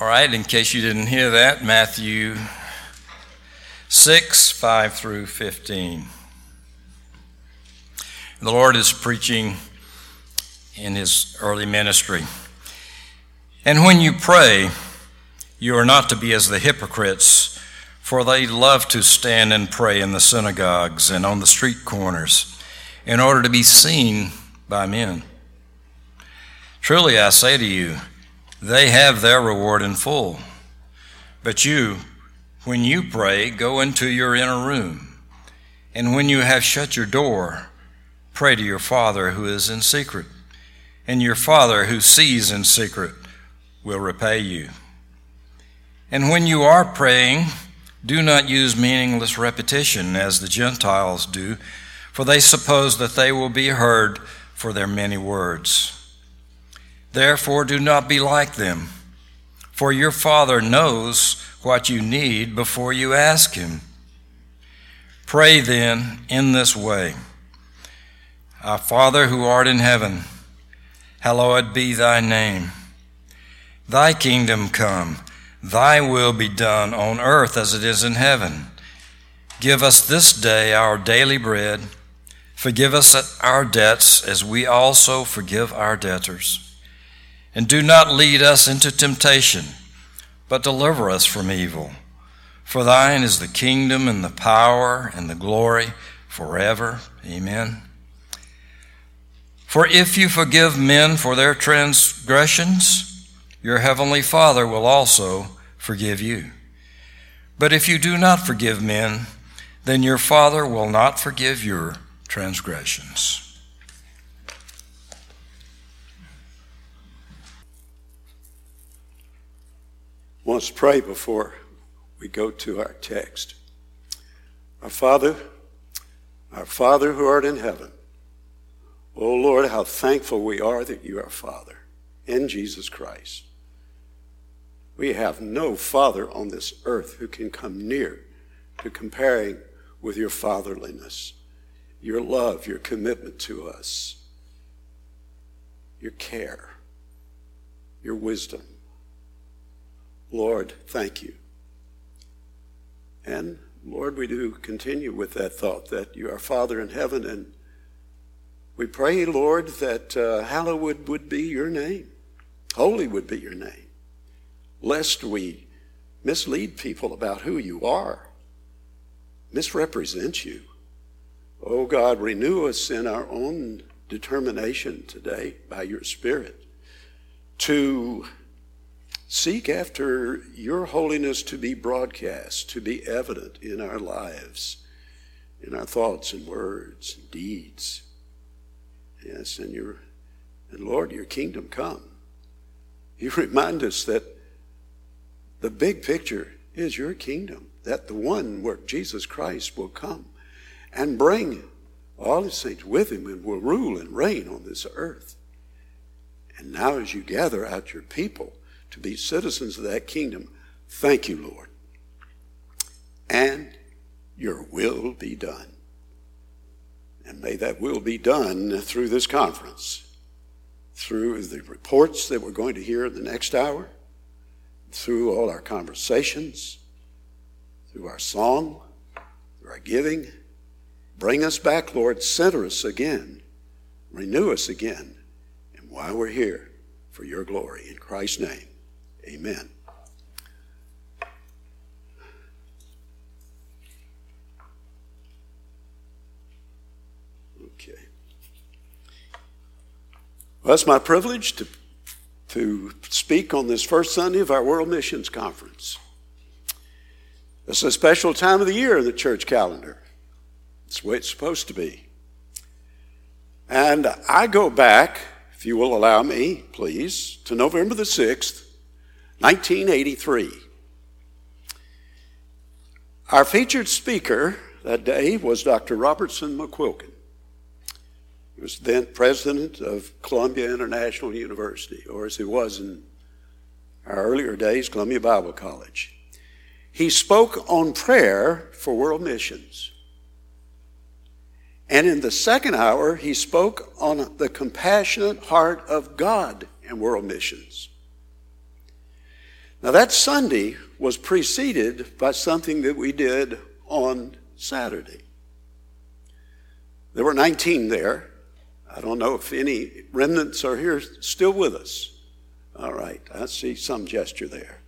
All right, in case you didn't hear that, Matthew 6, 5 through 15. The Lord is preaching in his early ministry. And when you pray, you are not to be as the hypocrites, for they love to stand and pray in the synagogues and on the street corners in order to be seen by men. Truly I say to you, they have their reward in full. But you, when you pray, go into your inner room, and when you have shut your door, pray to your Father who is in secret, and your Father who sees in secret will repay you. And when you are praying, do not use meaningless repetition as the Gentiles do, for they suppose that they will be heard for their many words. Therefore, do not be like them, for your Father knows what you need before you ask Him. Pray then in this way Our Father who art in heaven, hallowed be thy name. Thy kingdom come, thy will be done on earth as it is in heaven. Give us this day our daily bread. Forgive us our debts as we also forgive our debtors and do not lead us into temptation, but deliver us from evil. For thine is the kingdom and the power and the glory forever. Amen. For if you forgive men for their transgressions, your heavenly Father will also forgive you. But if you do not forgive men, then your Father will not forgive your transgressions. Let's pray before we go to our text. Our Father, our Father who art in heaven, oh Lord, how thankful we are that you are Father in Jesus Christ. We have no Father on this earth who can come near to comparing with your fatherliness, your love, your commitment to us, your care, your wisdom. Lord, thank you. And Lord, we do continue with that thought that you are Father in heaven, and we pray, Lord, that uh, hallowed would be your name, holy would be your name, lest we mislead people about who you are, misrepresent you. Oh God, renew us in our own determination today by your Spirit to Seek after your holiness to be broadcast, to be evident in our lives, in our thoughts and words and deeds. Yes, and your and Lord, your kingdom come. You remind us that the big picture is your kingdom, that the one where Jesus Christ will come and bring all his saints with him and will rule and reign on this earth. And now as you gather out your people, to be citizens of that kingdom. Thank you, Lord. And your will be done. And may that will be done through this conference, through the reports that we're going to hear in the next hour, through all our conversations, through our song, through our giving. Bring us back, Lord. Center us again. Renew us again. And while we're here, for your glory. In Christ's name. Amen. Okay. Well, it's my privilege to, to speak on this first Sunday of our World Missions Conference. It's a special time of the year in the church calendar. It's the way it's supposed to be. And I go back, if you will allow me, please, to November the 6th, 1983. Our featured speaker that day was Dr. Robertson McQuilkin. He was then president of Columbia International University, or as he was in our earlier days, Columbia Bible College. He spoke on prayer for world missions. And in the second hour, he spoke on the compassionate heart of God in world missions. Now, that Sunday was preceded by something that we did on Saturday. There were 19 there. I don't know if any remnants are here still with us. All right, I see some gesture there.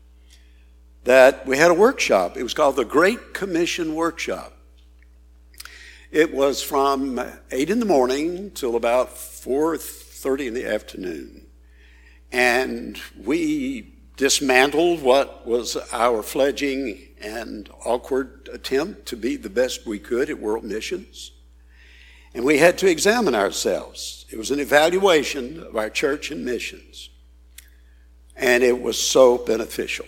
That we had a workshop. It was called the Great Commission Workshop. It was from 8 in the morning till about 4:30 in the afternoon. And we dismantled what was our fledging and awkward attempt to be the best we could at world missions. And we had to examine ourselves. It was an evaluation of our church and missions. And it was so beneficial.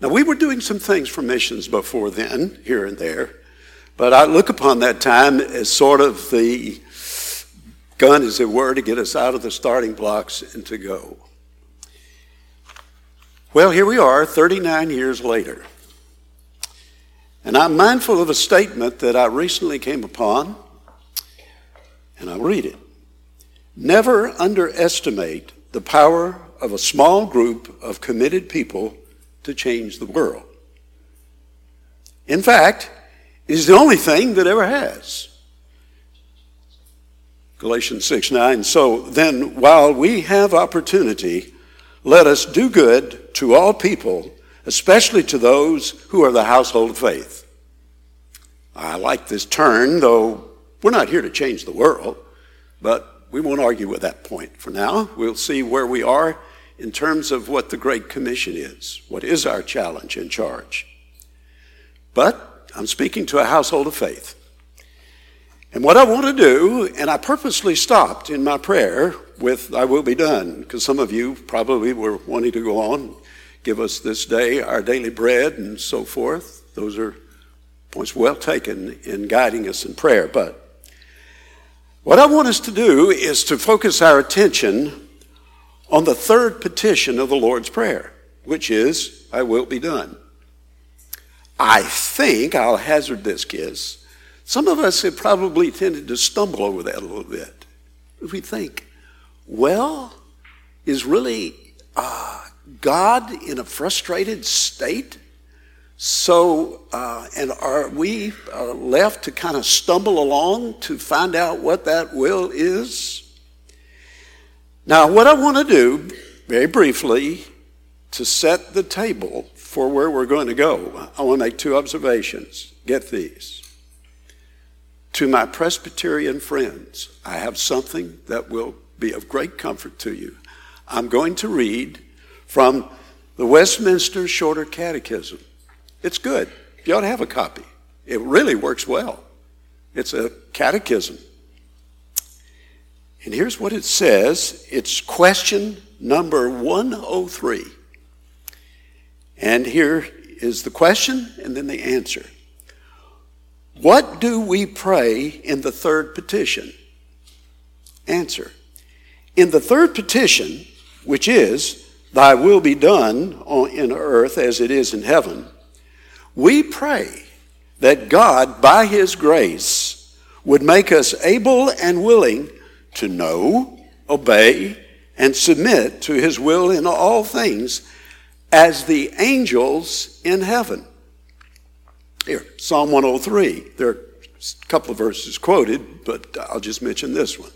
Now, we were doing some things for missions before then, here and there, but I look upon that time as sort of the gun, as it were, to get us out of the starting blocks and to go. Well, here we are, 39 years later. And I'm mindful of a statement that I recently came upon, and I'll read it. Never underestimate the power of a small group of committed people to change the world. In fact, it is the only thing that ever has. Galatians 6 9. So then, while we have opportunity, let us do good to all people, especially to those who are the household of faith. I like this turn, though we're not here to change the world, but we won't argue with that point for now. We'll see where we are in terms of what the Great Commission is. What is our challenge and charge? But I'm speaking to a household of faith. And what I want to do, and I purposely stopped in my prayer with I will be done, because some of you probably were wanting to go on, give us this day our daily bread and so forth. Those are points well taken in guiding us in prayer. But what I want us to do is to focus our attention on the third petition of the Lord's Prayer, which is, I will be done. I think I'll hazard this guess some of us have probably tended to stumble over that a little bit. If we think, well, is really uh, God in a frustrated state? So, uh, and are we uh, left to kind of stumble along to find out what that will is? Now, what I want to do, very briefly, to set the table for where we're going to go, I want to make two observations. Get these. To my Presbyterian friends, I have something that will be of great comfort to you. I'm going to read from the Westminster Shorter Catechism. It's good. You ought to have a copy. It really works well. It's a catechism. And here's what it says it's question number 103. And here is the question and then the answer. What do we pray in the third petition? Answer. In the third petition, which is, Thy will be done on, in earth as it is in heaven, we pray that God, by His grace, would make us able and willing to know, obey, and submit to His will in all things as the angels in heaven. Here, Psalm 103. There are a couple of verses quoted, but I'll just mention this one.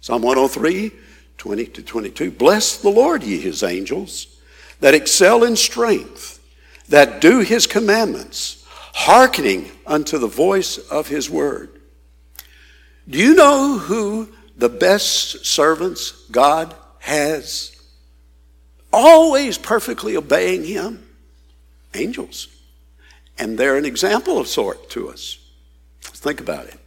Psalm 103, 20 to 22. Bless the Lord, ye his angels, that excel in strength, that do his commandments, hearkening unto the voice of his word. Do you know who the best servants God has? Always perfectly obeying him? Angels. And they're an example of sort to us. Think about it.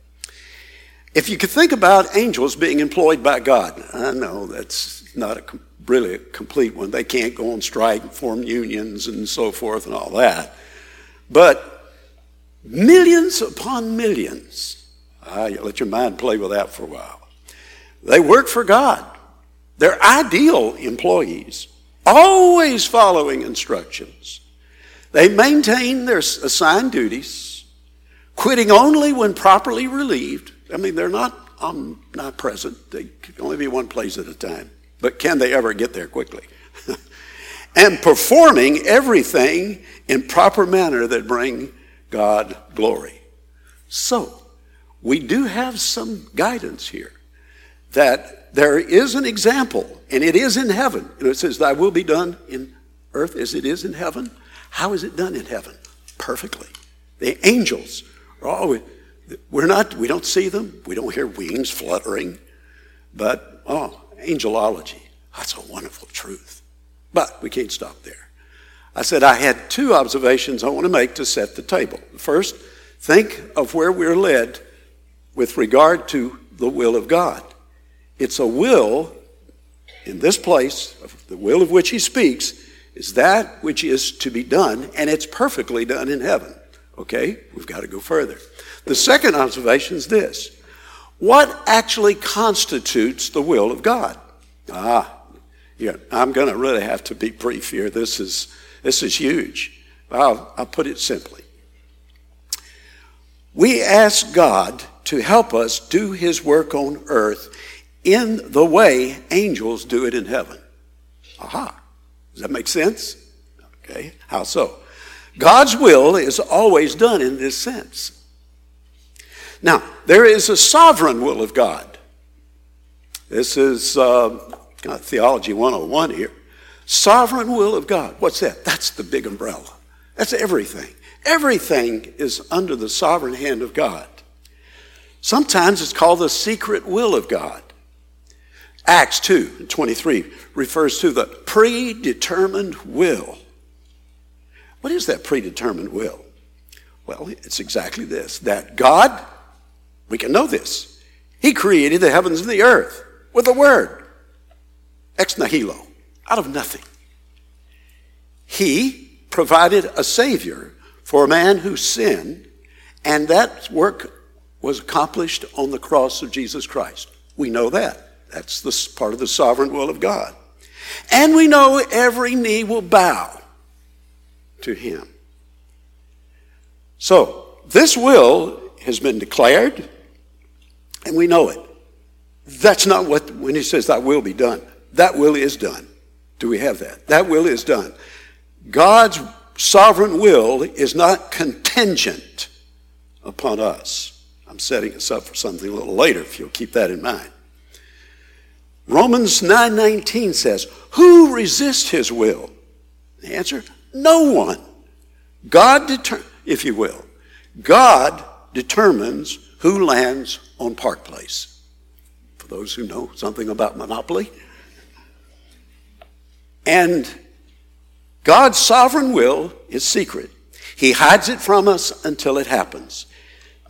If you could think about angels being employed by God, I know that's not a really a complete one. They can't go on strike and form unions and so forth and all that. But millions upon millions, ah, let your mind play with that for a while. They work for God. They're ideal employees, always following instructions. They maintain their assigned duties, quitting only when properly relieved. I mean, they're not um, omnipresent, they can only be one place at a time. But can they ever get there quickly? and performing everything in proper manner that bring God glory. So, we do have some guidance here that there is an example, and it is in heaven. You know, it says, Thy will be done in earth as it is in heaven. How is it done in heaven? Perfectly. The angels are always, we're not, we don't see them, we don't hear wings fluttering, but, oh, angelology, that's a wonderful truth. But we can't stop there. I said I had two observations I want to make to set the table. First, think of where we're led with regard to the will of God. It's a will in this place, the will of which he speaks, is that which is to be done, and it's perfectly done in heaven. Okay? We've got to go further. The second observation is this What actually constitutes the will of God? Ah, yeah, I'm going to really have to be brief here. This is, this is huge. I'll, I'll put it simply. We ask God to help us do his work on earth in the way angels do it in heaven. Aha. Does that make sense? Okay. How so? God's will is always done in this sense. Now, there is a sovereign will of God. This is uh, Theology 101 here. Sovereign will of God. What's that? That's the big umbrella. That's everything. Everything is under the sovereign hand of God. Sometimes it's called the secret will of God. Acts 2 23 refers to the predetermined will. What is that predetermined will? Well, it's exactly this that God, we can know this, He created the heavens and the earth with a word, ex nihilo, out of nothing. He provided a Savior for a man who sinned, and that work was accomplished on the cross of Jesus Christ. We know that. That's the part of the sovereign will of God. And we know every knee will bow to him. So, this will has been declared, and we know it. That's not what, when he says that will be done, that will is done. Do we have that? That will is done. God's sovereign will is not contingent upon us. I'm setting us up for something a little later if you'll keep that in mind. Romans 9:19 says, "Who resists his will?" The answer, no one. God deter- if you will, God determines who lands on Park Place. For those who know something about monopoly. And God's sovereign will is secret. He hides it from us until it happens.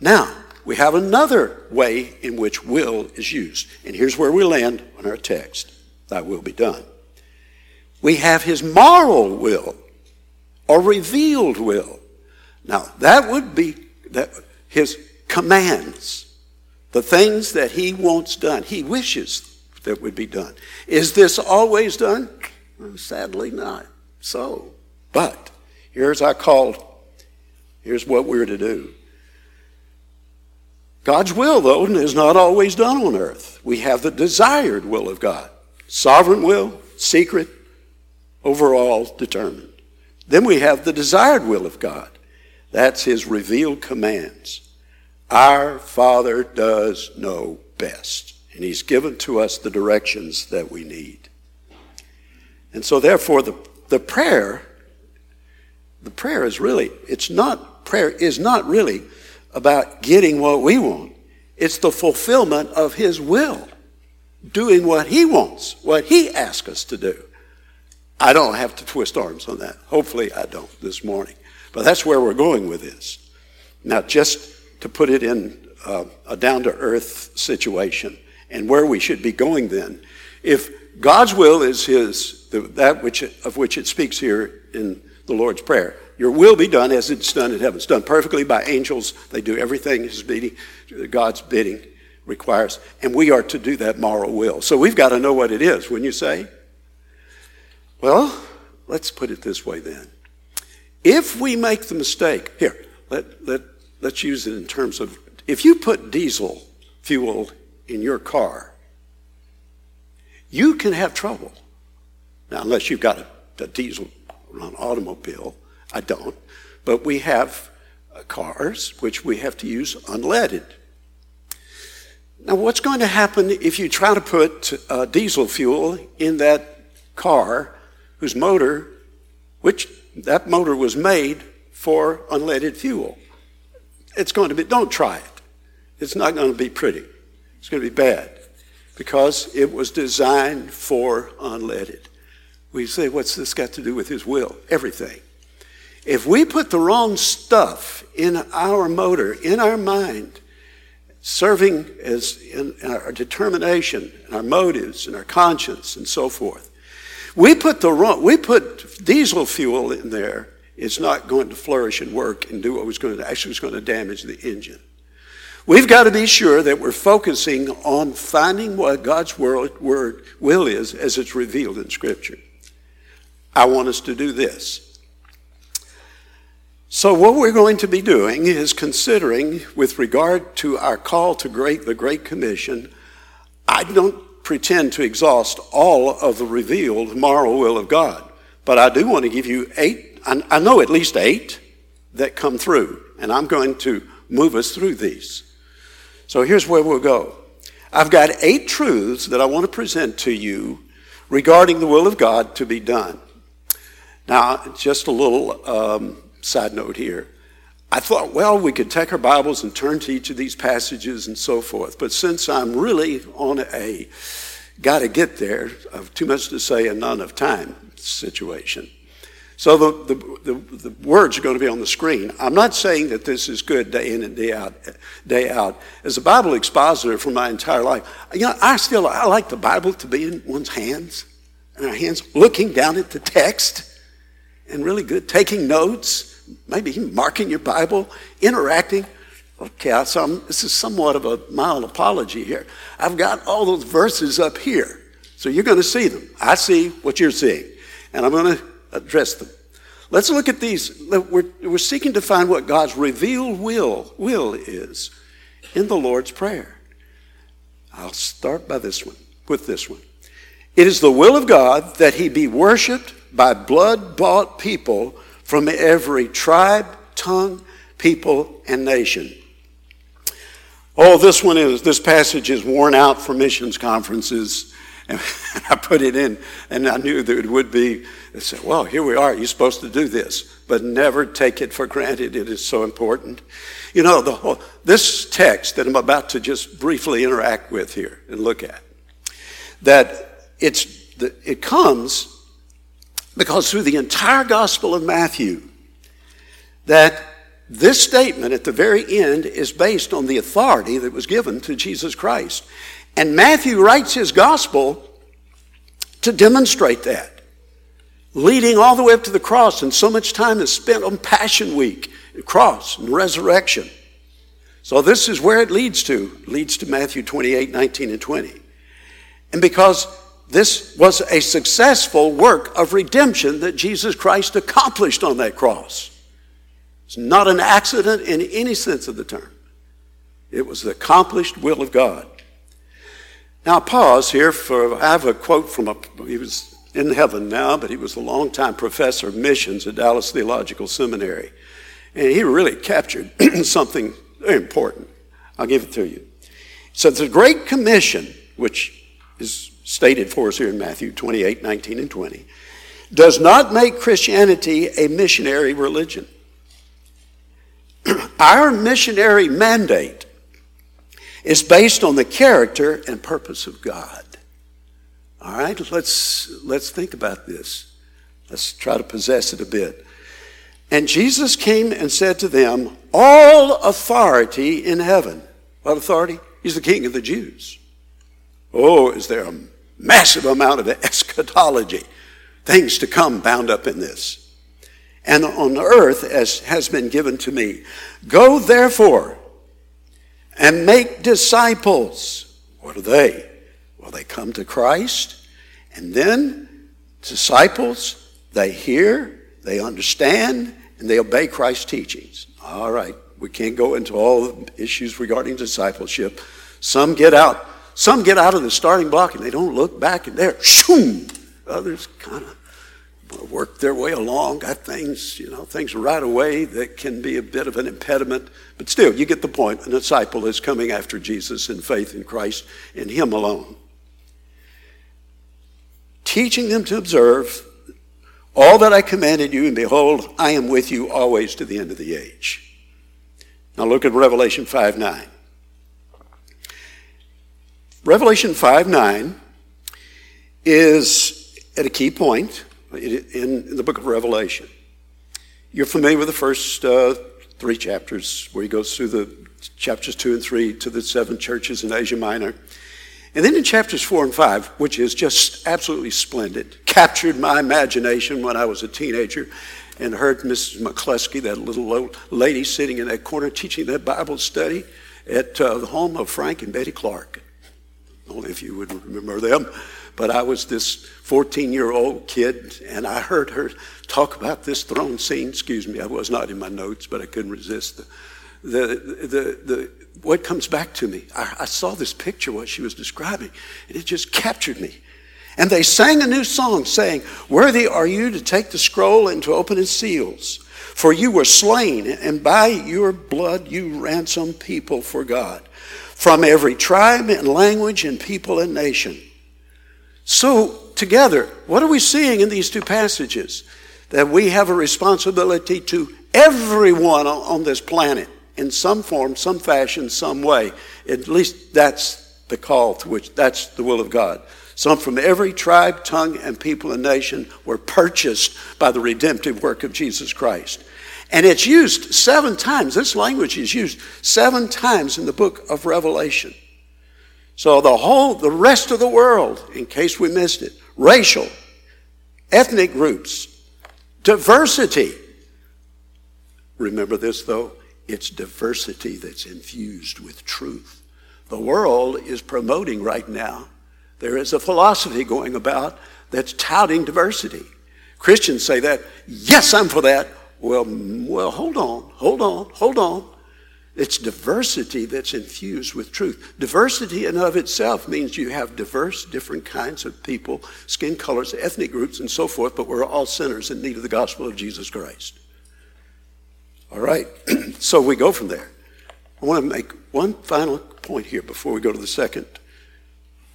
Now, we have another way in which will is used. And here's where we land on our text Thy will be done. We have his moral will or revealed will. Now, that would be that his commands, the things that he wants done, he wishes that would be done. Is this always done? Well, sadly, not so. But here's our call. Here's what we're to do. God's will, though, is not always done on earth. We have the desired will of God sovereign will, secret, overall determined. Then we have the desired will of God. That's his revealed commands. Our Father does know best, and he's given to us the directions that we need. And so therefore the, the prayer, the prayer is really, it's not, prayer is not really about getting what we want. It's the fulfillment of His will, doing what He wants, what He asks us to do. I don't have to twist arms on that. Hopefully, I don't this morning. But that's where we're going with this. Now, just to put it in uh, a down to earth situation and where we should be going then, if God's will is His, that which, of which it speaks here in the Lord's Prayer, your will be done as it's done in heaven. It's done perfectly by angels. They do everything his bidding, God's bidding requires. And we are to do that moral will. So we've got to know what it is, wouldn't you say? Well, let's put it this way then. If we make the mistake, here, let, let, let's use it in terms of if you put diesel fuel in your car, you can have trouble. Now, unless you've got a a diesel run automobile. I don't. But we have uh, cars which we have to use unleaded. Now, what's going to happen if you try to put uh, diesel fuel in that car whose motor, which that motor was made for unleaded fuel? It's going to be, don't try it. It's not going to be pretty. It's going to be bad because it was designed for unleaded. We say, what's this got to do with his will? Everything. If we put the wrong stuff in our motor, in our mind, serving as in our determination, and our motives, and our conscience, and so forth, we put the wrong, we put diesel fuel in there, it's not going to flourish and work and do what was going to actually was going to damage the engine. We've got to be sure that we're focusing on finding what God's word, word will is as it's revealed in Scripture. I want us to do this. So, what we're going to be doing is considering, with regard to our call to great, the Great Commission, I don't pretend to exhaust all of the revealed moral will of God, but I do want to give you eight, I know at least eight that come through, and I'm going to move us through these. So, here's where we'll go. I've got eight truths that I want to present to you regarding the will of God to be done. Now, just a little um, side note here. I thought, well, we could take our Bibles and turn to each of these passages and so forth. But since I'm really on a got to get there, of too much to say and not enough time situation. So the, the, the, the, words are going to be on the screen. I'm not saying that this is good day in and day out, day out. As a Bible expositor for my entire life, you know, I still I like the Bible to be in one's hands, and our hands looking down at the text and really good, taking notes, maybe marking your Bible, interacting. Okay, so I'm, this is somewhat of a mild apology here. I've got all those verses up here, so you're going to see them. I see what you're seeing, and I'm going to address them. Let's look at these. We're, we're seeking to find what God's revealed will, will is in the Lord's Prayer. I'll start by this one, with this one. It is the will of God that he be worshiped by blood bought people from every tribe, tongue, people, and nation. Oh, this one is, this passage is worn out for missions conferences. And I put it in, and I knew that it would be, I said, well, here we are, you're supposed to do this, but never take it for granted. It is so important. You know, the whole, this text that I'm about to just briefly interact with here and look at, that it's, it comes because through the entire Gospel of Matthew, that this statement at the very end is based on the authority that was given to Jesus Christ. And Matthew writes his gospel to demonstrate that, leading all the way up to the cross. And so much time is spent on Passion Week, cross, and resurrection. So this is where it leads to. It leads to Matthew 28, 19, and 20. And because this was a successful work of redemption that Jesus Christ accomplished on that cross. It's not an accident in any sense of the term. It was the accomplished will of God. Now, pause here for I have a quote from a, he was in heaven now, but he was a longtime professor of missions at Dallas Theological Seminary. And he really captured something very important. I'll give it to you. So the Great Commission, which is stated for us here in Matthew 28, 19, and 20, does not make Christianity a missionary religion. Our missionary mandate is based on the character and purpose of God. All right, let's, let's think about this. Let's try to possess it a bit. And Jesus came and said to them, All authority in heaven. What authority? He's the king of the Jews. Oh, is there a massive amount of eschatology, things to come bound up in this. And on earth, as has been given to me, go therefore and make disciples. What are they? Well, they come to Christ, and then disciples, they hear, they understand, and they obey Christ's teachings. All right, we can't go into all the issues regarding discipleship. Some get out some get out of the starting block and they don't look back and they're shoom. Others kind of work their way along, got things, you know, things right away that can be a bit of an impediment. But still, you get the point. A disciple is coming after Jesus in faith in Christ in Him alone. Teaching them to observe all that I commanded you, and behold, I am with you always to the end of the age. Now look at Revelation 5 9. Revelation 5 9 is at a key point in the book of Revelation. You're familiar with the first uh, three chapters, where he goes through the chapters two and three to the seven churches in Asia Minor. And then in chapters four and five, which is just absolutely splendid, captured my imagination when I was a teenager and heard Mrs. McCluskey, that little old lady sitting in that corner teaching that Bible study at uh, the home of Frank and Betty Clark. Only if you would remember them. But I was this 14 year old kid, and I heard her talk about this throne scene. Excuse me, I was not in my notes, but I couldn't resist the, the, the, the what comes back to me. I, I saw this picture, what she was describing, and it just captured me. And they sang a new song, saying, Worthy are you to take the scroll and to open its seals. For you were slain, and by your blood you ransomed people for God from every tribe and language and people and nation. So, together, what are we seeing in these two passages? That we have a responsibility to everyone on this planet in some form, some fashion, some way. At least that's the call to which that's the will of God. Some from every tribe, tongue, and people and nation were purchased by the redemptive work of Jesus Christ. And it's used seven times. This language is used seven times in the book of Revelation. So the whole, the rest of the world, in case we missed it, racial, ethnic groups, diversity. Remember this though, it's diversity that's infused with truth. The world is promoting right now. There is a philosophy going about that's touting diversity. Christians say that, yes, I'm for that. Well, well, hold on, hold on, hold on. It's diversity that's infused with truth. Diversity in of itself means you have diverse, different kinds of people, skin colors, ethnic groups, and so forth, but we're all sinners in need of the gospel of Jesus Christ. All right, so we go from there. I want to make one final point here before we go to the second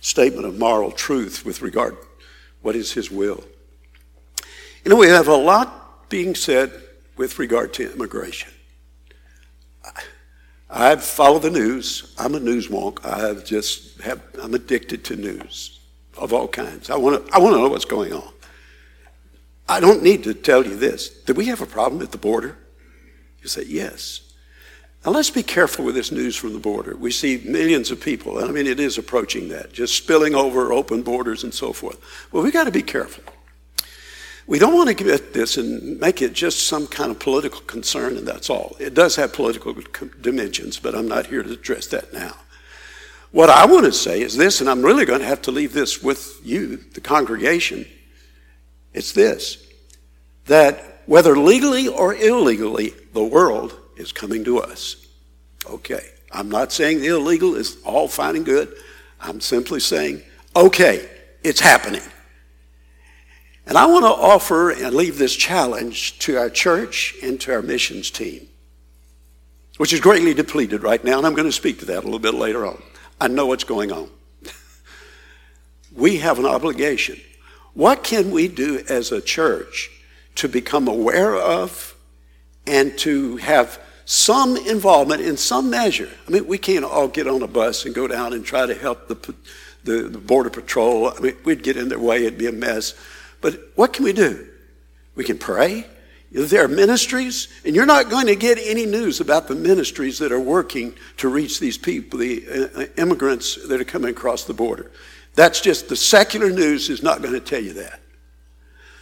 statement of moral truth with regard what is his will. You know, we have a lot being said with regard to immigration. I follow the news. I'm a news wonk. I just have, I'm addicted to news of all kinds. I want to, I want to know what's going on. I don't need to tell you this. Do we have a problem at the border? You say, yes. Now let's be careful with this news from the border. We see millions of people, and I mean, it is approaching that, just spilling over open borders and so forth. Well, we got to be careful. We don't want to get this and make it just some kind of political concern, and that's all. It does have political dimensions, but I'm not here to address that now. What I want to say is this, and I'm really going to have to leave this with you, the congregation. It's this that whether legally or illegally, the world is coming to us. Okay, I'm not saying the illegal is all fine and good. I'm simply saying, okay, it's happening. And I want to offer and leave this challenge to our church and to our missions team, which is greatly depleted right now, and I'm going to speak to that a little bit later on. I know what's going on. we have an obligation. What can we do as a church to become aware of and to have some involvement in some measure? I mean, we can't all get on a bus and go down and try to help the, the, the Border Patrol. I mean, we'd get in their way, it'd be a mess. But what can we do? We can pray. There are ministries, and you're not going to get any news about the ministries that are working to reach these people, the uh, uh, immigrants that are coming across the border. That's just the secular news is not going to tell you that.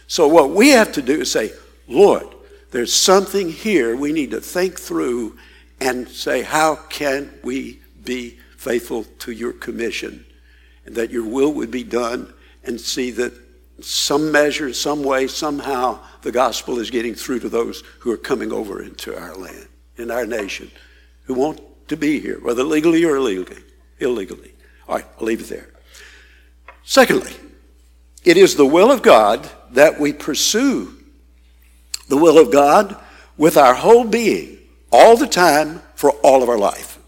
So, what we have to do is say, Lord, there's something here we need to think through and say, how can we be faithful to your commission and that your will would be done and see that some measure, some way, somehow, the gospel is getting through to those who are coming over into our land, in our nation, who want to be here, whether legally or illegally. illegally. All right, I'll leave it there. Secondly, It is the will of God that we pursue the will of God with our whole being all the time for all of our life.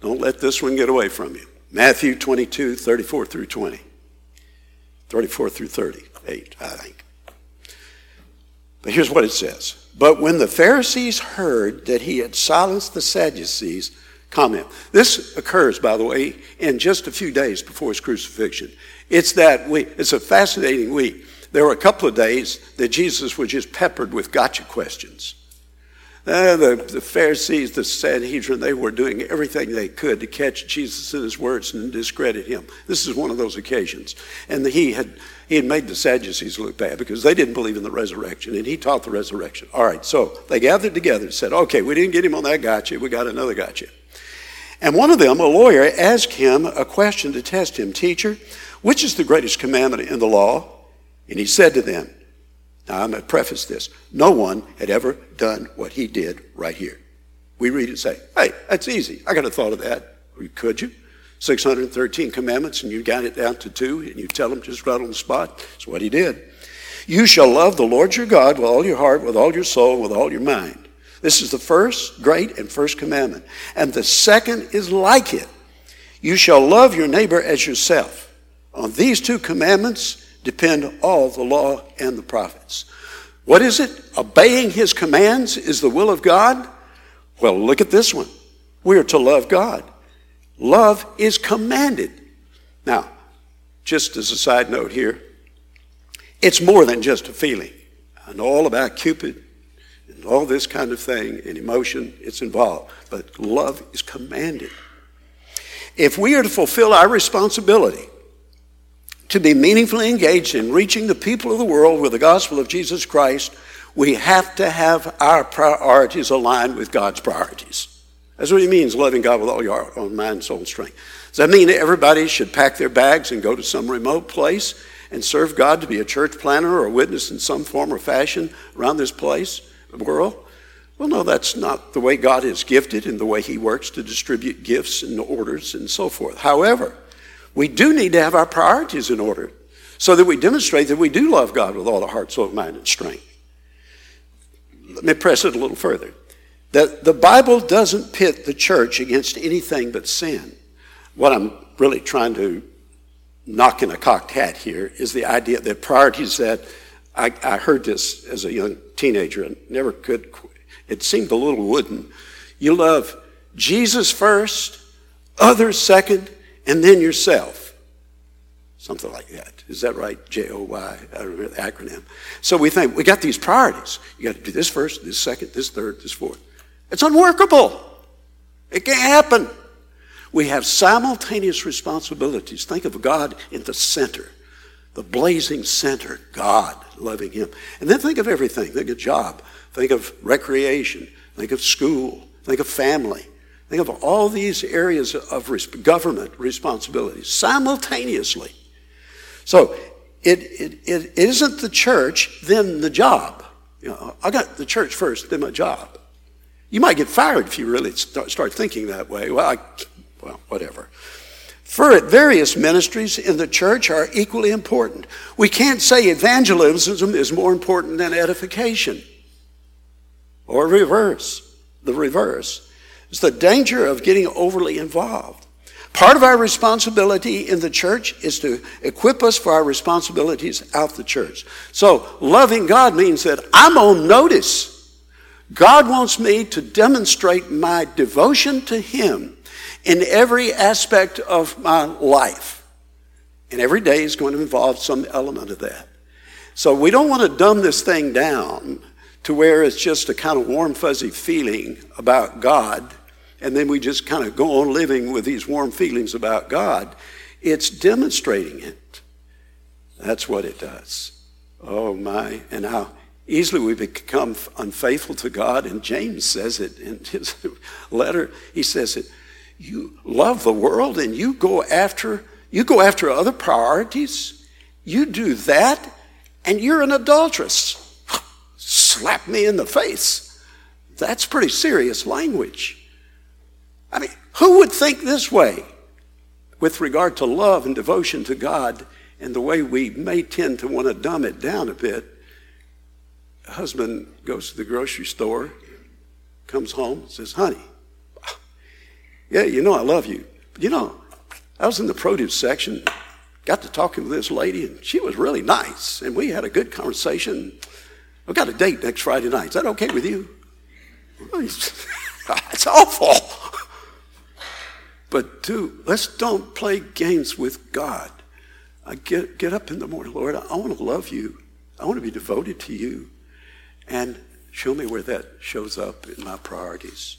Don't let this one get away from you. Matthew 22, 34 through 20. 34 through 38, I think. But here's what it says. But when the Pharisees heard that he had silenced the Sadducees, comment. This occurs, by the way, in just a few days before his crucifixion. It's that week. It's a fascinating week. There were a couple of days that Jesus was just peppered with gotcha questions. Uh, the, the Pharisees, the Sanhedrin, they were doing everything they could to catch Jesus in his words and discredit him. This is one of those occasions. And he had, he had made the Sadducees look bad because they didn't believe in the resurrection, and he taught the resurrection. All right, so they gathered together and said, okay, we didn't get him on that gotcha, we got another gotcha. And one of them, a lawyer, asked him a question to test him Teacher, which is the greatest commandment in the law? And he said to them, Now I'm going to preface this no one had ever done what he did right here. We read it and say, Hey, that's easy. I could have thought of that. Could you? 613 commandments, and you got it down to two, and you tell them just right on the spot. That's what he did. You shall love the Lord your God with all your heart, with all your soul, with all your mind. This is the first great and first commandment. And the second is like it. You shall love your neighbor as yourself. On these two commandments depend all the law and the prophets. What is it? Obeying his commands is the will of God? Well, look at this one. We are to love God. Love is commanded. Now, just as a side note here, it's more than just a feeling. I know all about Cupid and all this kind of thing and emotion, it's involved. But love is commanded. If we are to fulfill our responsibility to be meaningfully engaged in reaching the people of the world with the gospel of Jesus Christ, we have to have our priorities aligned with God's priorities. That's what he means, loving God with all your own mind, soul, and strength. Does that mean everybody should pack their bags and go to some remote place and serve God to be a church planter or a witness in some form or fashion around this place? The world? Well, no, that's not the way God is gifted and the way He works to distribute gifts and orders and so forth. However, we do need to have our priorities in order so that we demonstrate that we do love God with all our heart, soul, mind, and strength. Let me press it a little further. That the Bible doesn't pit the church against anything but sin. What I'm really trying to knock in a cocked hat here is the idea that priorities that I, I heard this as a young teenager and never could. It seemed a little wooden. You love Jesus first, others second, and then yourself. Something like that. Is that right? J O Y, I remember the acronym. So we think we got these priorities. You got to do this first, this second, this third, this fourth. It's unworkable. It can't happen. We have simultaneous responsibilities. Think of God in the center the blazing center, God, loving Him. And then think of everything. Think of job. Think of recreation. Think of school. Think of family. Think of all these areas of government responsibilities simultaneously. So it, it, it isn't the church, then the job. You know, I got the church first, then my job. You might get fired if you really start, start thinking that way. Well, I, well, whatever. For various ministries in the church are equally important. We can't say evangelism is more important than edification. Or reverse. The reverse. It's the danger of getting overly involved. Part of our responsibility in the church is to equip us for our responsibilities out the church. So, loving God means that I'm on notice. God wants me to demonstrate my devotion to Him in every aspect of my life. And every day is going to involve some element of that. So we don't want to dumb this thing down to where it's just a kind of warm, fuzzy feeling about God, and then we just kind of go on living with these warm feelings about God. It's demonstrating it. That's what it does. Oh my, and how easily we become unfaithful to God. And James says it in his letter. He says it you love the world and you go after you go after other priorities you do that and you're an adulteress slap me in the face that's pretty serious language i mean who would think this way with regard to love and devotion to god And the way we may tend to want to dumb it down a bit, husband goes to the grocery store, comes home, says, Honey, yeah, you know I love you. But you know, I was in the produce section, got to talking to this lady, and she was really nice. And we had a good conversation. I've got a date next Friday night. Is that okay with you? It's awful. But two, let's don't play games with God. I get, get up in the morning, Lord, I want to love you. I want to be devoted to you. And show me where that shows up in my priorities.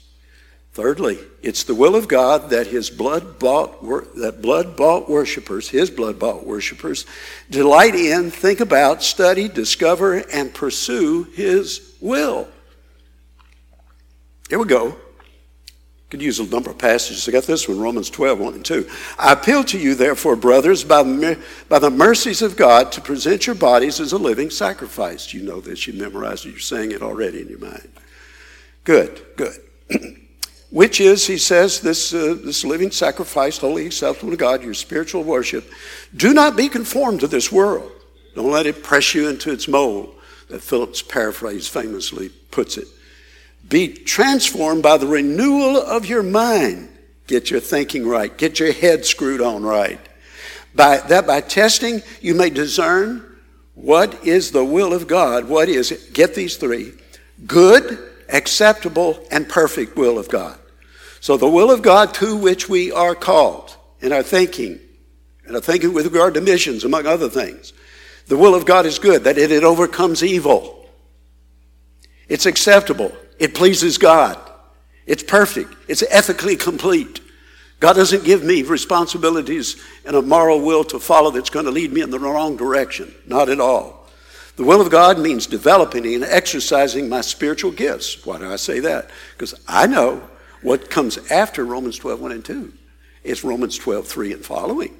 Thirdly, it's the will of God that his blood bought that blood bought worshipers, his blood bought worshipers, delight in, think about, study, discover, and pursue his will. Here we go. Could use a number of passages. I got this one, Romans 12, 1 and 2. I appeal to you, therefore, brothers, by the, by the mercies of God, to present your bodies as a living sacrifice. You know this, you memorized it, you're saying it already in your mind. Good, good. Which is, he says, this, uh, this living sacrifice, holy, acceptable to God, your spiritual worship. Do not be conformed to this world. Don't let it press you into its mold, that Phillips' paraphrase famously puts it. Be transformed by the renewal of your mind. Get your thinking right. Get your head screwed on right. By that, by testing, you may discern what is the will of God. What is it? Get these three good, acceptable, and perfect will of God. So, the will of God to which we are called in our thinking, and our thinking with regard to missions, among other things. The will of God is good, that it, it overcomes evil. It's acceptable. It pleases God. It's perfect. It's ethically complete. God doesn't give me responsibilities and a moral will to follow that's going to lead me in the wrong direction. Not at all. The will of God means developing and exercising my spiritual gifts. Why do I say that? Because I know what comes after Romans 12, 1 and 2. It's Romans 12, 3 and following.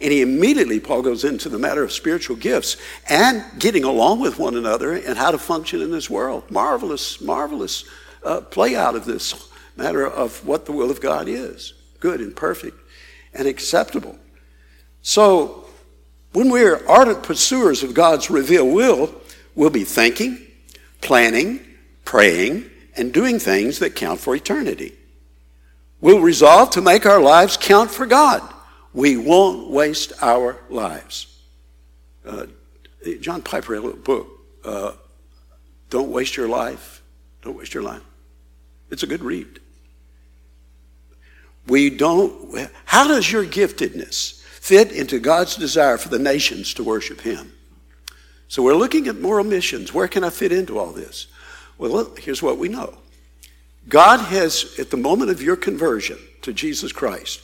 And he immediately, Paul goes into the matter of spiritual gifts and getting along with one another and how to function in this world. Marvelous, marvelous uh, play out of this matter of what the will of God is good and perfect and acceptable. So, when we're ardent pursuers of God's revealed will, we'll be thinking, planning, praying, and doing things that count for eternity. We'll resolve to make our lives count for God we won't waste our lives. Uh, John Piper wrote a book, uh, Don't Waste Your Life. Don't Waste Your Life. It's a good read. We don't, how does your giftedness fit into God's desire for the nations to worship Him? So we're looking at moral missions. Where can I fit into all this? Well, look, here's what we know God has, at the moment of your conversion to Jesus Christ,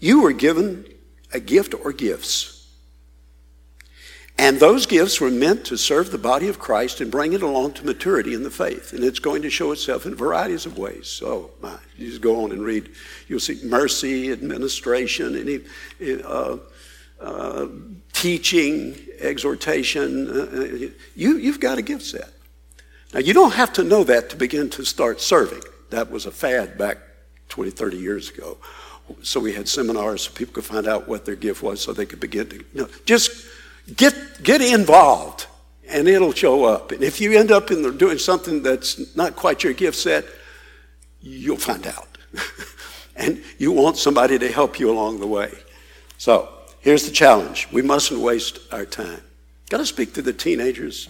you were given a gift or gifts. And those gifts were meant to serve the body of Christ and bring it along to maturity in the faith. And it's going to show itself in varieties of ways. So, my, you just go on and read. You'll see mercy, administration, any, uh, uh, teaching, exhortation. Uh, uh, you, you've got a gift set. Now, you don't have to know that to begin to start serving. That was a fad back 20, 30 years ago. So we had seminars so people could find out what their gift was so they could begin to, you know, just get, get involved and it'll show up. And if you end up in doing something that's not quite your gift set, you'll find out. and you want somebody to help you along the way. So here's the challenge we mustn't waste our time. Got to speak to the teenagers.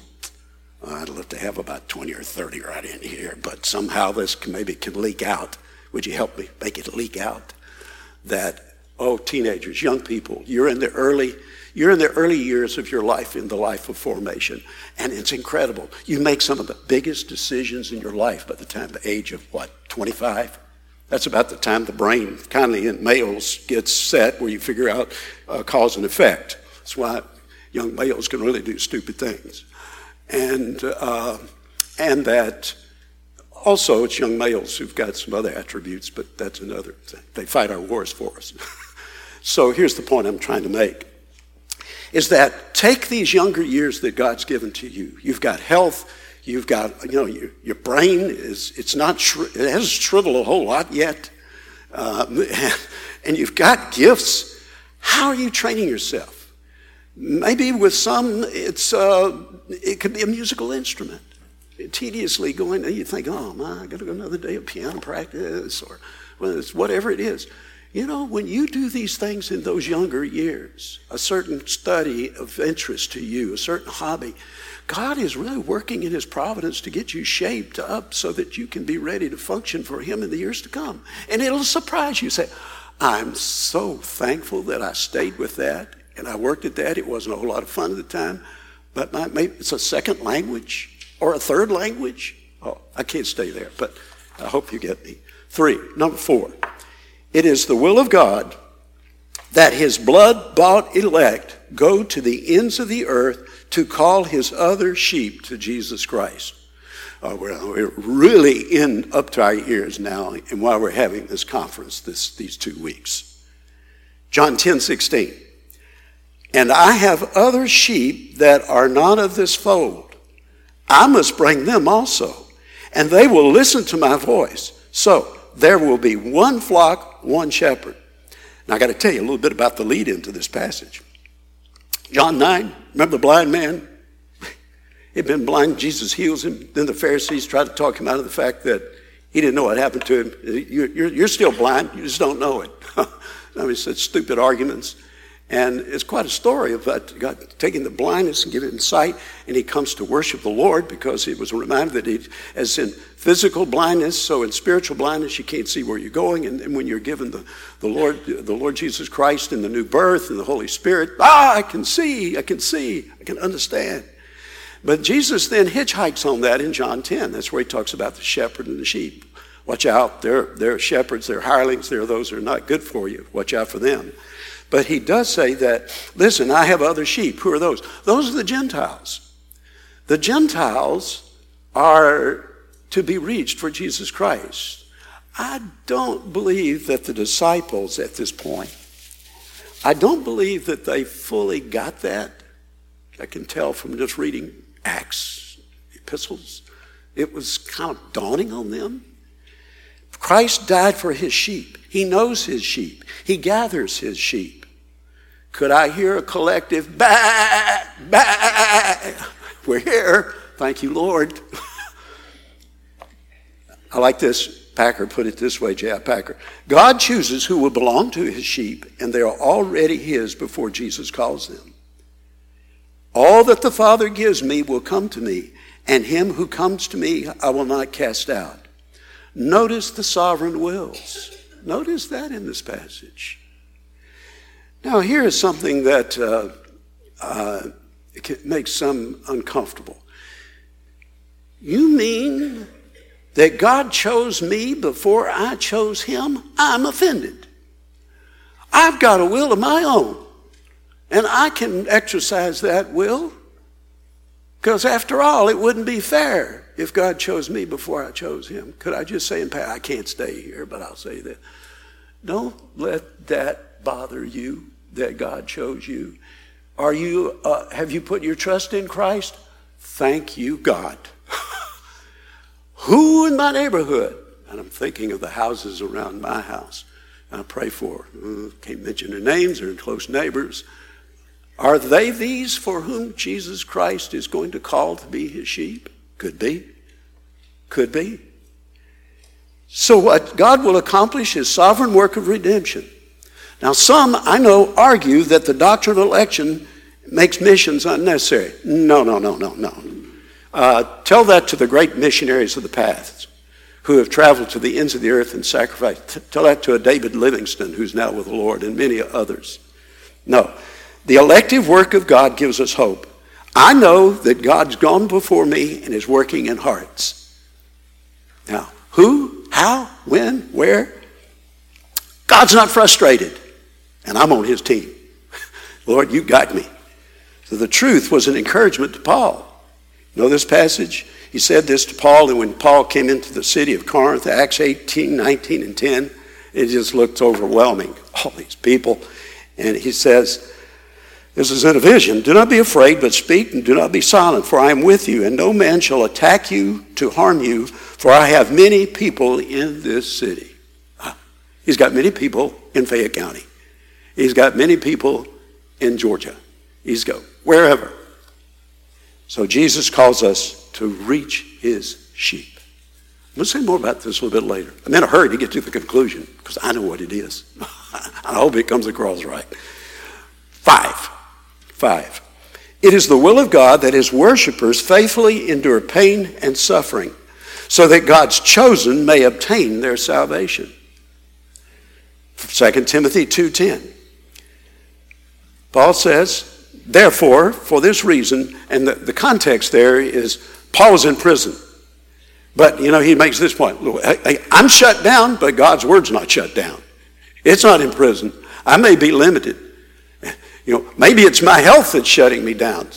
I'd love to have about 20 or 30 right in here, but somehow this can, maybe can leak out. Would you help me make it leak out? That, oh, teenagers, young people, you're in the early, you're in the early years of your life in the life of formation. And it's incredible. You make some of the biggest decisions in your life by the time the age of what, 25? That's about the time the brain, kindly in males, gets set where you figure out uh, cause and effect. That's why young males can really do stupid things. And, uh, and that also, it's young males who've got some other attributes, but that's another thing. They fight our wars for us. so here's the point I'm trying to make is that take these younger years that God's given to you. You've got health, you've got, you know, your, your brain is, it's not, it hasn't shriveled a whole lot yet. Uh, and you've got gifts. How are you training yourself? Maybe with some, it's, uh, it could be a musical instrument. Tediously going, you think, oh my, I got to go another day of piano practice or whatever it is. You know, when you do these things in those younger years, a certain study of interest to you, a certain hobby, God is really working in His providence to get you shaped up so that you can be ready to function for Him in the years to come. And it'll surprise you. Say, I'm so thankful that I stayed with that and I worked at that. It wasn't a whole lot of fun at the time, but my, it's a second language or a third language. Oh, I can't stay there, but I hope you get me. Three, number four. It is the will of God that his blood bought elect go to the ends of the earth to call his other sheep to Jesus Christ. Uh, we're, we're, really in up to our ears now, and while we're having this conference this, these two weeks. John 10 16. And I have other sheep that are not of this fold. I must bring them also, and they will listen to my voice. So there will be one flock, one shepherd. Now I got to tell you a little bit about the lead into this passage. John 9, remember the blind man? He'd been blind, Jesus heals him. Then the Pharisees tried to talk him out of the fact that he didn't know what happened to him. You're, you're, you're still blind, you just don't know it. I mean, such stupid arguments. And it's quite a story about God taking the blindness and giving him sight, and he comes to worship the Lord because he was reminded that he, as in physical blindness, so in spiritual blindness, you can't see where you're going. And, and when you're given the, the Lord, the Lord Jesus Christ and the new birth and the Holy Spirit, ah, I can see, I can see, I can understand. But Jesus then hitchhikes on that in John 10. That's where he talks about the shepherd and the sheep. Watch out, they're, they're shepherds, they're hirelings, they're those who are not good for you. Watch out for them. But he does say that, listen, I have other sheep. Who are those? Those are the Gentiles. The Gentiles are to be reached for Jesus Christ. I don't believe that the disciples at this point, I don't believe that they fully got that. I can tell from just reading Acts, epistles. It was kind of dawning on them. Christ died for his sheep. He knows his sheep. He gathers his sheep. Could I hear a collective bah, bah? We're here. Thank you, Lord. I like this. Packer put it this way, J.I. Packer. God chooses who will belong to his sheep, and they are already his before Jesus calls them. All that the Father gives me will come to me, and him who comes to me I will not cast out. Notice the sovereign wills. Notice that in this passage. Now, here is something that uh, uh, makes some uncomfortable. You mean that God chose me before I chose him? I'm offended. I've got a will of my own, and I can exercise that will because, after all, it wouldn't be fair if God chose me before I chose him. Could I just say, I can't stay here, but I'll say that. Don't let that bother you that God chose you. Are you, uh, have you put your trust in Christ? Thank you, God. Who in my neighborhood, and I'm thinking of the houses around my house, I pray for, uh, can't mention their names, they're close neighbors. Are they these for whom Jesus Christ is going to call to be his sheep? Could be. Could be. So, what God will accomplish his sovereign work of redemption. Now, some I know argue that the doctrine of election makes missions unnecessary. No, no, no, no, no. Uh, tell that to the great missionaries of the past who have traveled to the ends of the earth and sacrificed. Tell that to a David Livingstone who's now with the Lord and many others. No. The elective work of God gives us hope. I know that God's gone before me and is working in hearts. Now, who, how, when, where? God's not frustrated and I'm on his team. Lord, you got me. So the truth was an encouragement to Paul. You know this passage? He said this to Paul, and when Paul came into the city of Corinth, Acts 18, 19, and 10, it just looked overwhelming. All these people. And he says, This is in a vision. Do not be afraid, but speak, and do not be silent, for I am with you, and no man shall attack you to harm you, for I have many people in this city. Ah, he's got many people in Fayette County. He's got many people in Georgia. He's go wherever. So Jesus calls us to reach his sheep. We'll say more about this a little bit later. I'm in a hurry to get to the conclusion because I know what it is. I hope it comes across right. Five. Five. It is the will of God that his worshipers faithfully endure pain and suffering so that God's chosen may obtain their salvation. 2 Timothy 2:10. Paul says, Therefore, for this reason, and the, the context there is Paul Paul's in prison. But, you know, he makes this point I'm shut down, but God's word's not shut down. It's not in prison. I may be limited. You know, maybe it's my health that's shutting me down.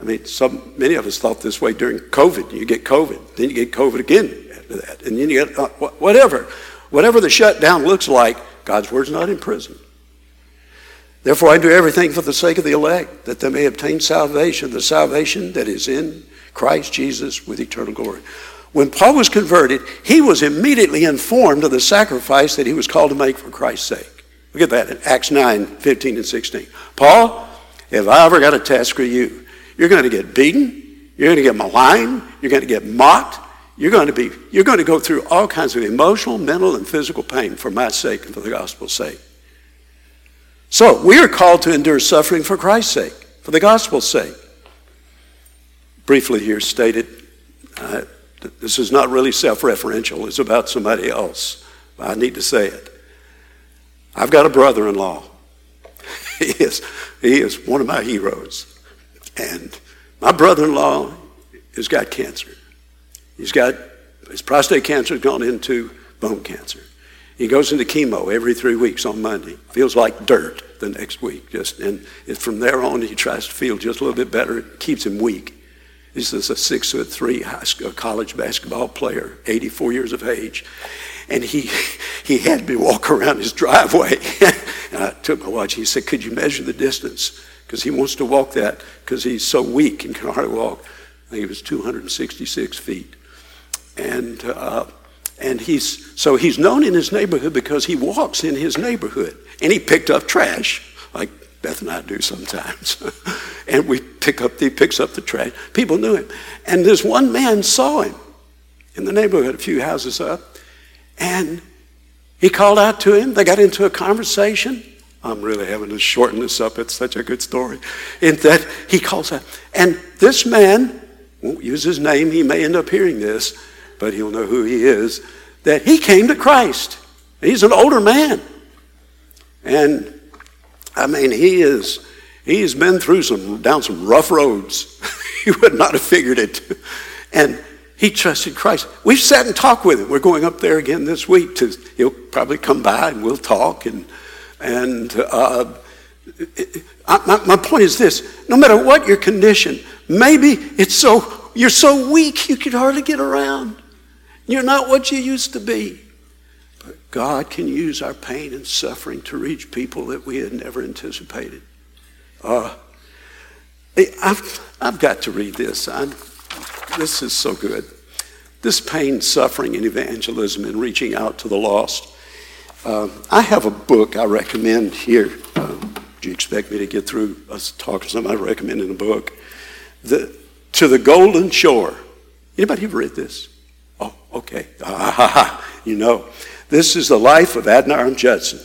I mean, some, many of us thought this way during COVID. You get COVID, then you get COVID again after that, and then you get uh, whatever. Whatever the shutdown looks like, God's word's not in prison. Therefore, I do everything for the sake of the elect, that they may obtain salvation, the salvation that is in Christ Jesus with eternal glory. When Paul was converted, he was immediately informed of the sacrifice that he was called to make for Christ's sake. Look at that in Acts 9 15 and 16. Paul, if I ever got a task for you, you're going to get beaten, you're going to get maligned, you're going to get mocked, you're going to be you're going to go through all kinds of emotional, mental, and physical pain for my sake and for the gospel's sake. So we are called to endure suffering for Christ's sake, for the gospel's sake. Briefly here stated, uh, this is not really self-referential. It's about somebody else. I need to say it. I've got a brother-in-law. he is he is one of my heroes. And my brother-in-law has got cancer. He's got his prostate cancer has gone into bone cancer. He goes into chemo every three weeks on Monday. Feels like dirt the next week. Just and from there on, he tries to feel just a little bit better. It keeps him weak. He's a six foot three school, college basketball player, 84 years of age, and he he had me walk around his driveway. and I took my watch. He said, "Could you measure the distance?" Because he wants to walk that because he's so weak and can hardly walk. I think it was 266 feet, and. Uh, and he's, so he's known in his neighborhood because he walks in his neighborhood. And he picked up trash, like Beth and I do sometimes. and we pick up, he picks up the trash. People knew him. And this one man saw him in the neighborhood, a few houses up. And he called out to him. They got into a conversation. I'm really having to shorten this up. It's such a good story. In that he calls out. And this man, won't use his name, he may end up hearing this but he'll know who he is, that he came to Christ. He's an older man. And I mean, he is, he's been through some, down some rough roads. he would not have figured it. And he trusted Christ. We've sat and talked with him. We're going up there again this week to, he'll probably come by and we'll talk. And, and uh, my, my point is this no matter what your condition, maybe it's so, you're so weak you can hardly get around. You're not what you used to be. God can use our pain and suffering to reach people that we had never anticipated. Uh, I've, I've got to read this. I'm, this is so good. This pain, suffering, and evangelism and reaching out to the lost. Uh, I have a book I recommend here. Uh, do you expect me to get through us talking something I recommend in a book? The, to the Golden Shore. Anybody ever read this? Oh, okay. Ah, you know. This is the life of Adoniram Judson.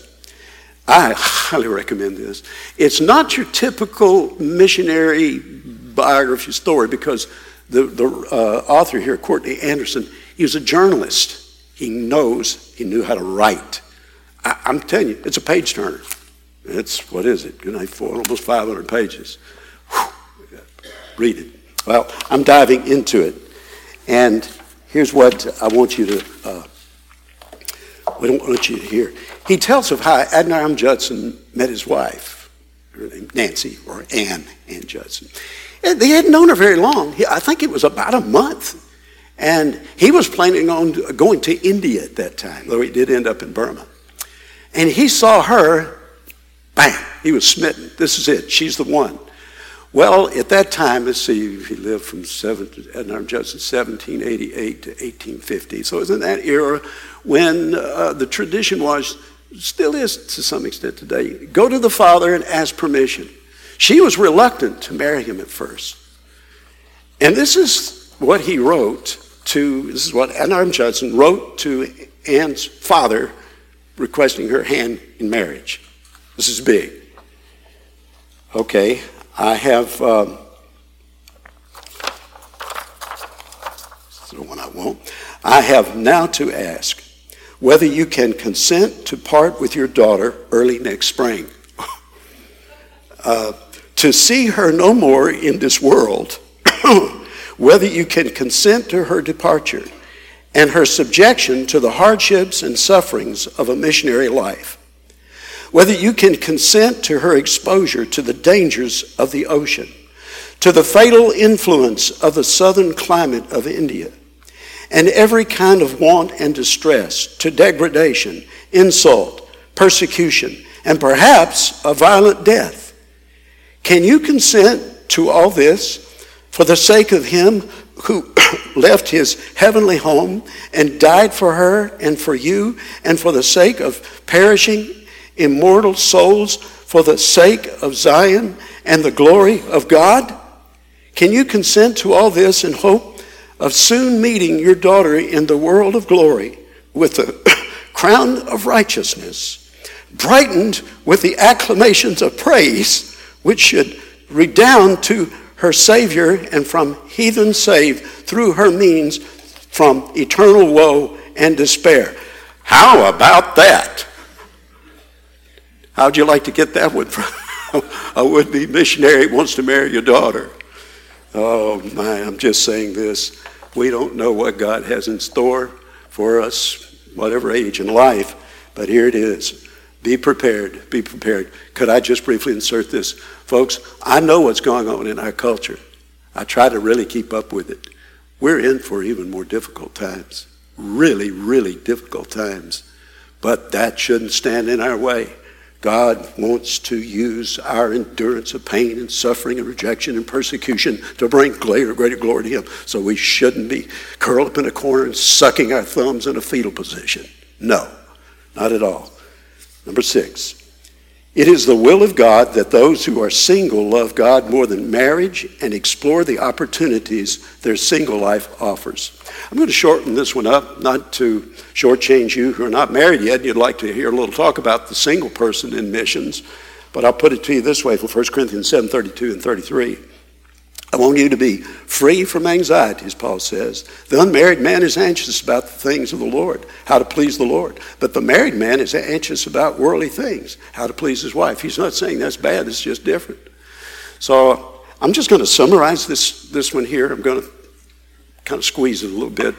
I highly recommend this. It's not your typical missionary biography story because the, the uh, author here, Courtney Anderson, he was a journalist. He knows, he knew how to write. I, am telling you, it's a page turner. It's, what is it? Good night, four, almost 500 pages. Whew. Read it. Well, I'm diving into it. And Here's what I want you to, uh, what I want you to hear. He tells of how Adoniram Judson met his wife, her name Nancy, or Ann, Ann Judson. And they hadn't known her very long. I think it was about a month. And he was planning on going to India at that time, though he did end up in Burma. And he saw her, bam, he was smitten. This is it. She's the one. Well, at that time, let's see, he lived from 7, Adoniram Judson, 1788 to 1850. So it was in that era when uh, the tradition was, still is to some extent today, go to the Father and ask permission. She was reluctant to marry him at first. And this is what he wrote to, this is what Adoniram Judson wrote to Anne's father requesting her hand in marriage. This is big. Okay, I have. Um, the one I want. I have now to ask whether you can consent to part with your daughter early next spring. uh, to see her no more in this world, whether you can consent to her departure and her subjection to the hardships and sufferings of a missionary life, whether you can consent to her exposure to the dangers of the ocean, to the fatal influence of the southern climate of India, and every kind of want and distress, to degradation, insult, persecution, and perhaps a violent death. Can you consent to all this for the sake of him who left his heavenly home and died for her and for you and for the sake of perishing immortal souls for the sake of Zion and the glory of God? Can you consent to all this in hope of soon meeting your daughter in the world of glory with the crown of righteousness, brightened with the acclamations of praise, which should redound to her Savior and from heathen saved through her means from eternal woe and despair. How about that? How'd you like to get that one from? a would be missionary wants to marry your daughter. Oh, my, I'm just saying this. We don't know what God has in store for us, whatever age in life, but here it is. Be prepared. Be prepared. Could I just briefly insert this? Folks, I know what's going on in our culture. I try to really keep up with it. We're in for even more difficult times. Really, really difficult times. But that shouldn't stand in our way. God wants to use our endurance of pain and suffering and rejection and persecution to bring greater, greater glory to Him. So we shouldn't be curled up in a corner and sucking our thumbs in a fetal position. No, not at all. Number six, it is the will of God that those who are single love God more than marriage and explore the opportunities their single life offers. I'm going to shorten this one up, not to shortchange you who are not married yet. And you'd like to hear a little talk about the single person in missions, but I'll put it to you this way from 1 Corinthians 7 32 and 33. I want you to be free from anxiety, as Paul says. The unmarried man is anxious about the things of the Lord, how to please the Lord. But the married man is anxious about worldly things, how to please his wife. He's not saying that's bad, it's just different. So I'm just going to summarize this, this one here. I'm going to kind of squeeze it a little bit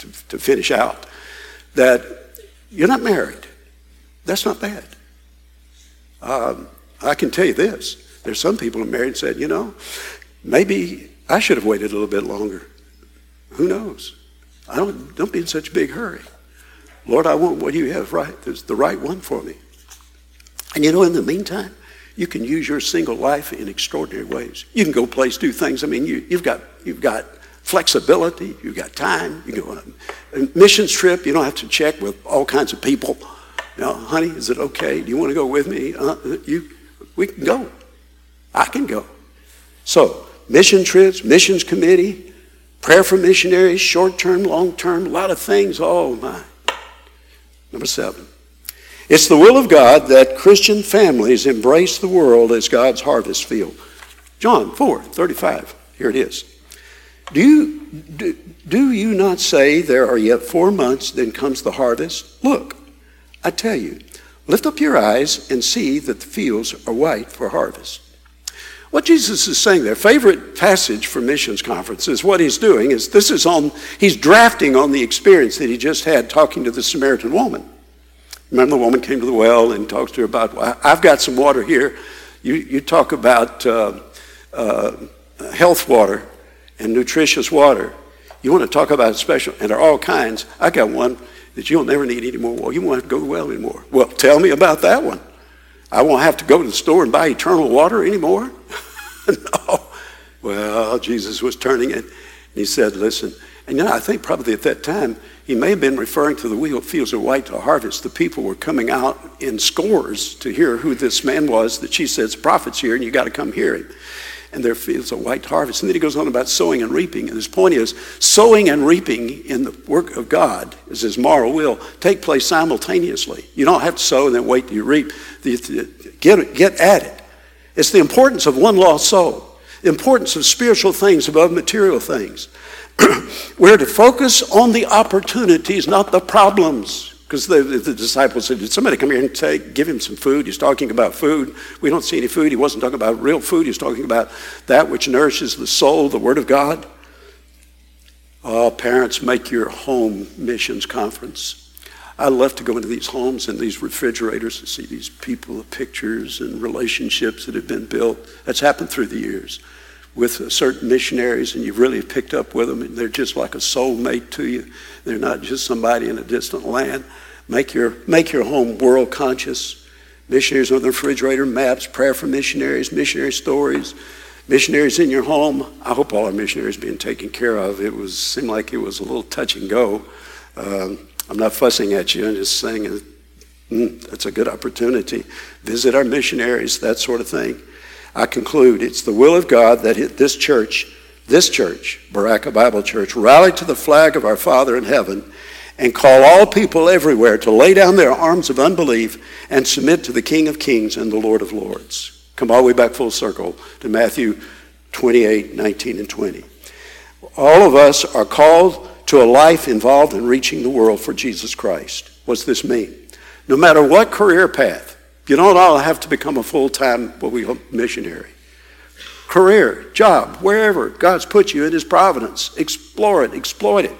to, to finish out. That you're not married. That's not bad. Um, I can tell you this. There's some people who are married and said, you know, Maybe I should have waited a little bit longer. Who knows? I don't, don't be in such a big hurry. Lord, I want what you have right. There's the right one for me. And you know, in the meantime, you can use your single life in extraordinary ways. You can go place, do things. I mean, you, you've got you've got flexibility. You've got time. You go on a missions trip. You don't have to check with all kinds of people. Know, honey, is it okay? Do you want to go with me? Uh, you, we can go. I can go. So mission trips, missions committee, prayer for missionaries, short term, long term, a lot of things. Oh my. Number seven. It's the will of God that Christian families embrace the world as God's harvest field. John 4 35. Here it is. Do you, do, do you not say there are yet four months, then comes the harvest? Look, I tell you, lift up your eyes and see that the fields are white for harvest. What Jesus is saying there, favorite passage for missions conferences, what he's doing is this is on, he's drafting on the experience that he just had talking to the Samaritan woman. Remember, the woman came to the well and talks to her about, I've got some water here. You, you talk about uh, uh, health water and nutritious water. You want to talk about special, and there are all kinds. I got one that you'll never need any more water. You won't have to go to the well anymore. Well, tell me about that one. I won't have to go to the store and buy eternal water anymore. No. Oh, well, Jesus was turning it. he said, Listen, and you know, I think probably at that time, he may have been referring to the fields are white to harvest. The people were coming out in scores to hear who this man was that she says, prophet's here, and you got to come hear him. And their fields are white to harvest. And then he goes on about sowing and reaping. And his point is, sowing and reaping in the work of God, as his moral will, take place simultaneously. You don't have to sow and then wait till you reap. Get, get at it. It's the importance of one lost soul, the importance of spiritual things above material things. We're to focus on the opportunities, not the problems. Because the, the, disciples said, Did somebody come here and say, give him some food? He's talking about food. We don't see any food. He wasn't talking about real food. He's talking about that which nourishes the soul, the Word of God. Oh, parents, make your home missions conference. I love to go into these homes and these refrigerators and see these people, the pictures and relationships that have been built. That's happened through the years with certain missionaries and you've really picked up with them and they're just like a soulmate to you. They're not just somebody in a distant land. Make your, make your home world conscious. Missionaries on the refrigerator, maps, prayer for missionaries, missionary stories, missionaries in your home. I hope all our missionaries being taken care of. It was seemed like it was a little touch and go. Um, I'm not fussing at you. I'm just saying mm, that's a good opportunity. Visit our missionaries, that sort of thing. I conclude it's the will of God that this church, this church, Baraka Bible Church, rally to the flag of our Father in heaven and call all people everywhere to lay down their arms of unbelief and submit to the King of Kings and the Lord of Lords. Come all the way back full circle to Matthew 28, 19, and 20. All of us are called to a life involved in reaching the world for Jesus Christ. What's this mean? No matter what career path, you don't all have to become a full time, what we call missionary. Career, job, wherever God's put you in His providence, explore it, exploit it.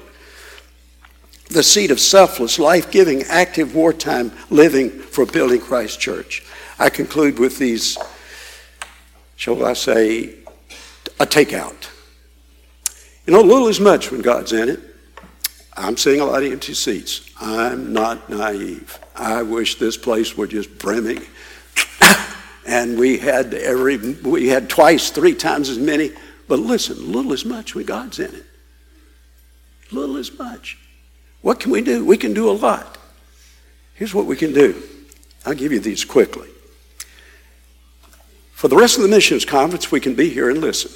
The seed of selfless, life giving, active wartime living for building Christ Church. I conclude with these, shall I say, a takeout. You know, little is much when God's in it. I'm seeing a lot of empty seats. I'm not naive. I wish this place were just brimming. and we had every we had twice, three times as many. But listen, little as much when God's in it. Little as much. What can we do? We can do a lot. Here's what we can do. I'll give you these quickly. For the rest of the missions conference, we can be here and listen.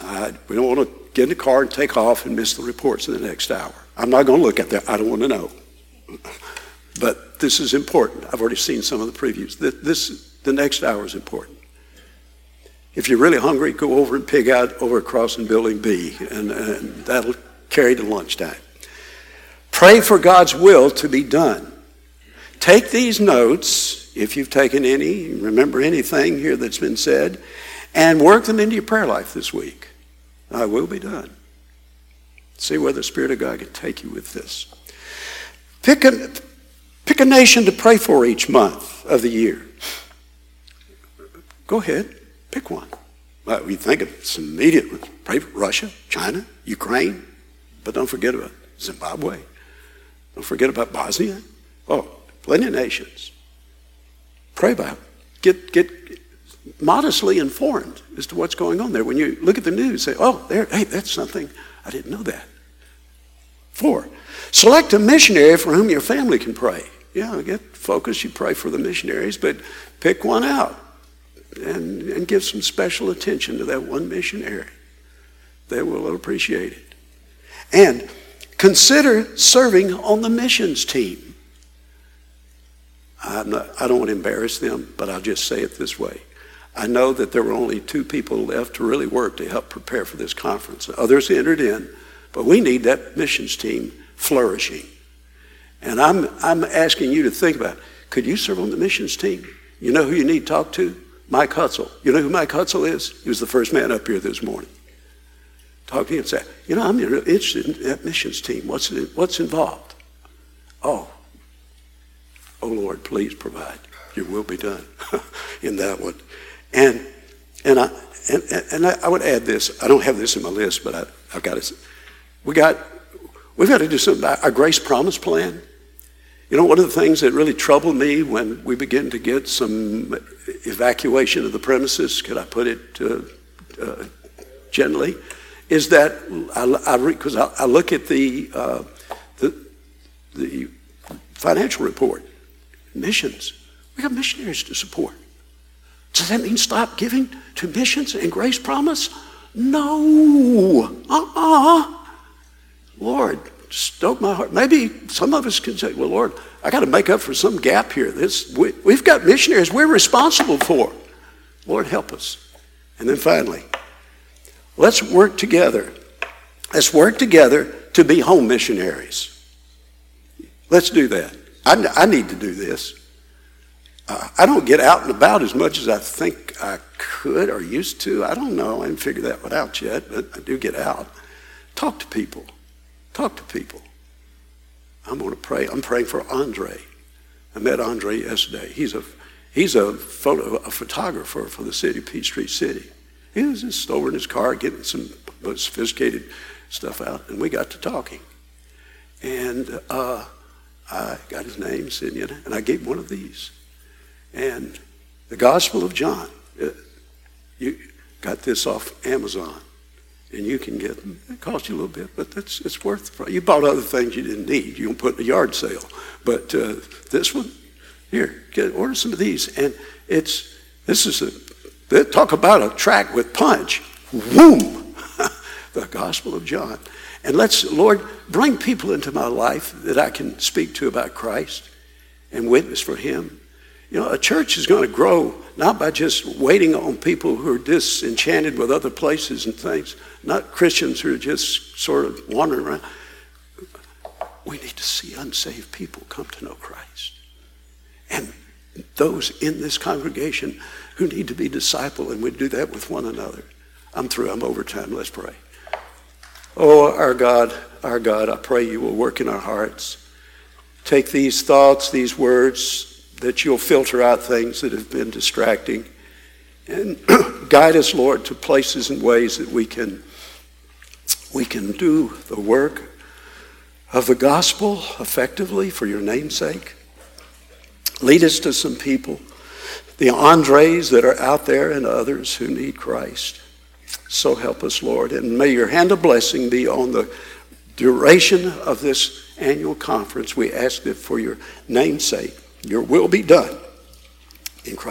Uh, we don't want to get in the car and take off and miss the reports in the next hour. I'm not going to look at that. I don't want to know. But this is important. I've already seen some of the previews. This, the next hour is important. If you're really hungry, go over and pig out over across in Building B, and, and that'll carry to lunchtime. Pray for God's will to be done. Take these notes, if you've taken any, remember anything here that's been said, and work them into your prayer life this week. I will be done. See where the Spirit of God can take you with this. Pick a, pick a nation to pray for each month of the year. Go ahead, pick one. Well, we think of some immediate ones. Pray for Russia, China, Ukraine, but don't forget about Zimbabwe. Don't forget about Bosnia. Oh, plenty of nations. Pray about Get, get modestly informed as to what's going on there. When you look at the news, say, oh, there, hey, that's something. I didn't know that. Four, select a missionary for whom your family can pray. Yeah, get focused. You pray for the missionaries, but pick one out and, and give some special attention to that one missionary. They will appreciate it. And consider serving on the missions team. Not, i don't want to embarrass them, but I'll just say it this way. I know that there were only two people left to really work to help prepare for this conference. Others entered in, but we need that missions team flourishing. And I'm, I'm asking you to think about could you serve on the missions team? You know who you need to talk to? Mike Hutzel. You know who Mike Hutzel is? He was the first man up here this morning. Talk to him and say, you know, I'm interested in that missions team. What's, what's involved? Oh, oh Lord, please provide. Your will be done in that one. And, and, I, and, and I would add this. I don't have this in my list, but I, I've got it. We got, we've got to do something about our grace promise plan. You know, one of the things that really troubled me when we begin to get some evacuation of the premises, could I put it uh, uh, gently, is that I because I, I, I, look at the, uh, the the financial report, missions. We got missionaries to support. Does that mean stop giving to missions and grace promise? No. Uh-uh. Lord, stoke my heart. Maybe some of us can say, well, Lord, I got to make up for some gap here. This, we, we've got missionaries we're responsible for. Lord, help us. And then finally, let's work together. Let's work together to be home missionaries. Let's do that. I, I need to do this. Uh, I don't get out and about as much as I think I could or used to. I don't know. I haven't figured that one out yet, but I do get out. Talk to people. Talk to people. I'm going to pray. I'm praying for Andre. I met Andre yesterday. He's a he's a photo a photographer for the city, Peachtree City. He was just over in his car getting some sophisticated stuff out, and we got to talking. And uh, I got his name, Simeon, and I gave him one of these. And the Gospel of John, uh, you got this off Amazon, and you can get. It costs you a little bit, but it's, it's worth it. You bought other things you didn't need. You don't put in a yard sale. But uh, this one, here, get, order some of these. And it's, this is a, talk about a track with punch. Boom! the Gospel of John. And let's, Lord, bring people into my life that I can speak to about Christ and witness for Him. You know, a church is going to grow not by just waiting on people who are disenchanted with other places and things, not Christians who are just sort of wandering around. We need to see unsaved people come to know Christ. And those in this congregation who need to be discipled, and we do that with one another. I'm through, I'm over time. Let's pray. Oh, our God, our God, I pray you will work in our hearts. Take these thoughts, these words, that you'll filter out things that have been distracting. And guide us, Lord, to places and ways that we can, we can do the work of the gospel effectively for your name's sake. Lead us to some people, the Andres that are out there and others who need Christ. So help us, Lord. And may your hand of blessing be on the duration of this annual conference. We ask it for your name's sake. Your will be done. In Christ.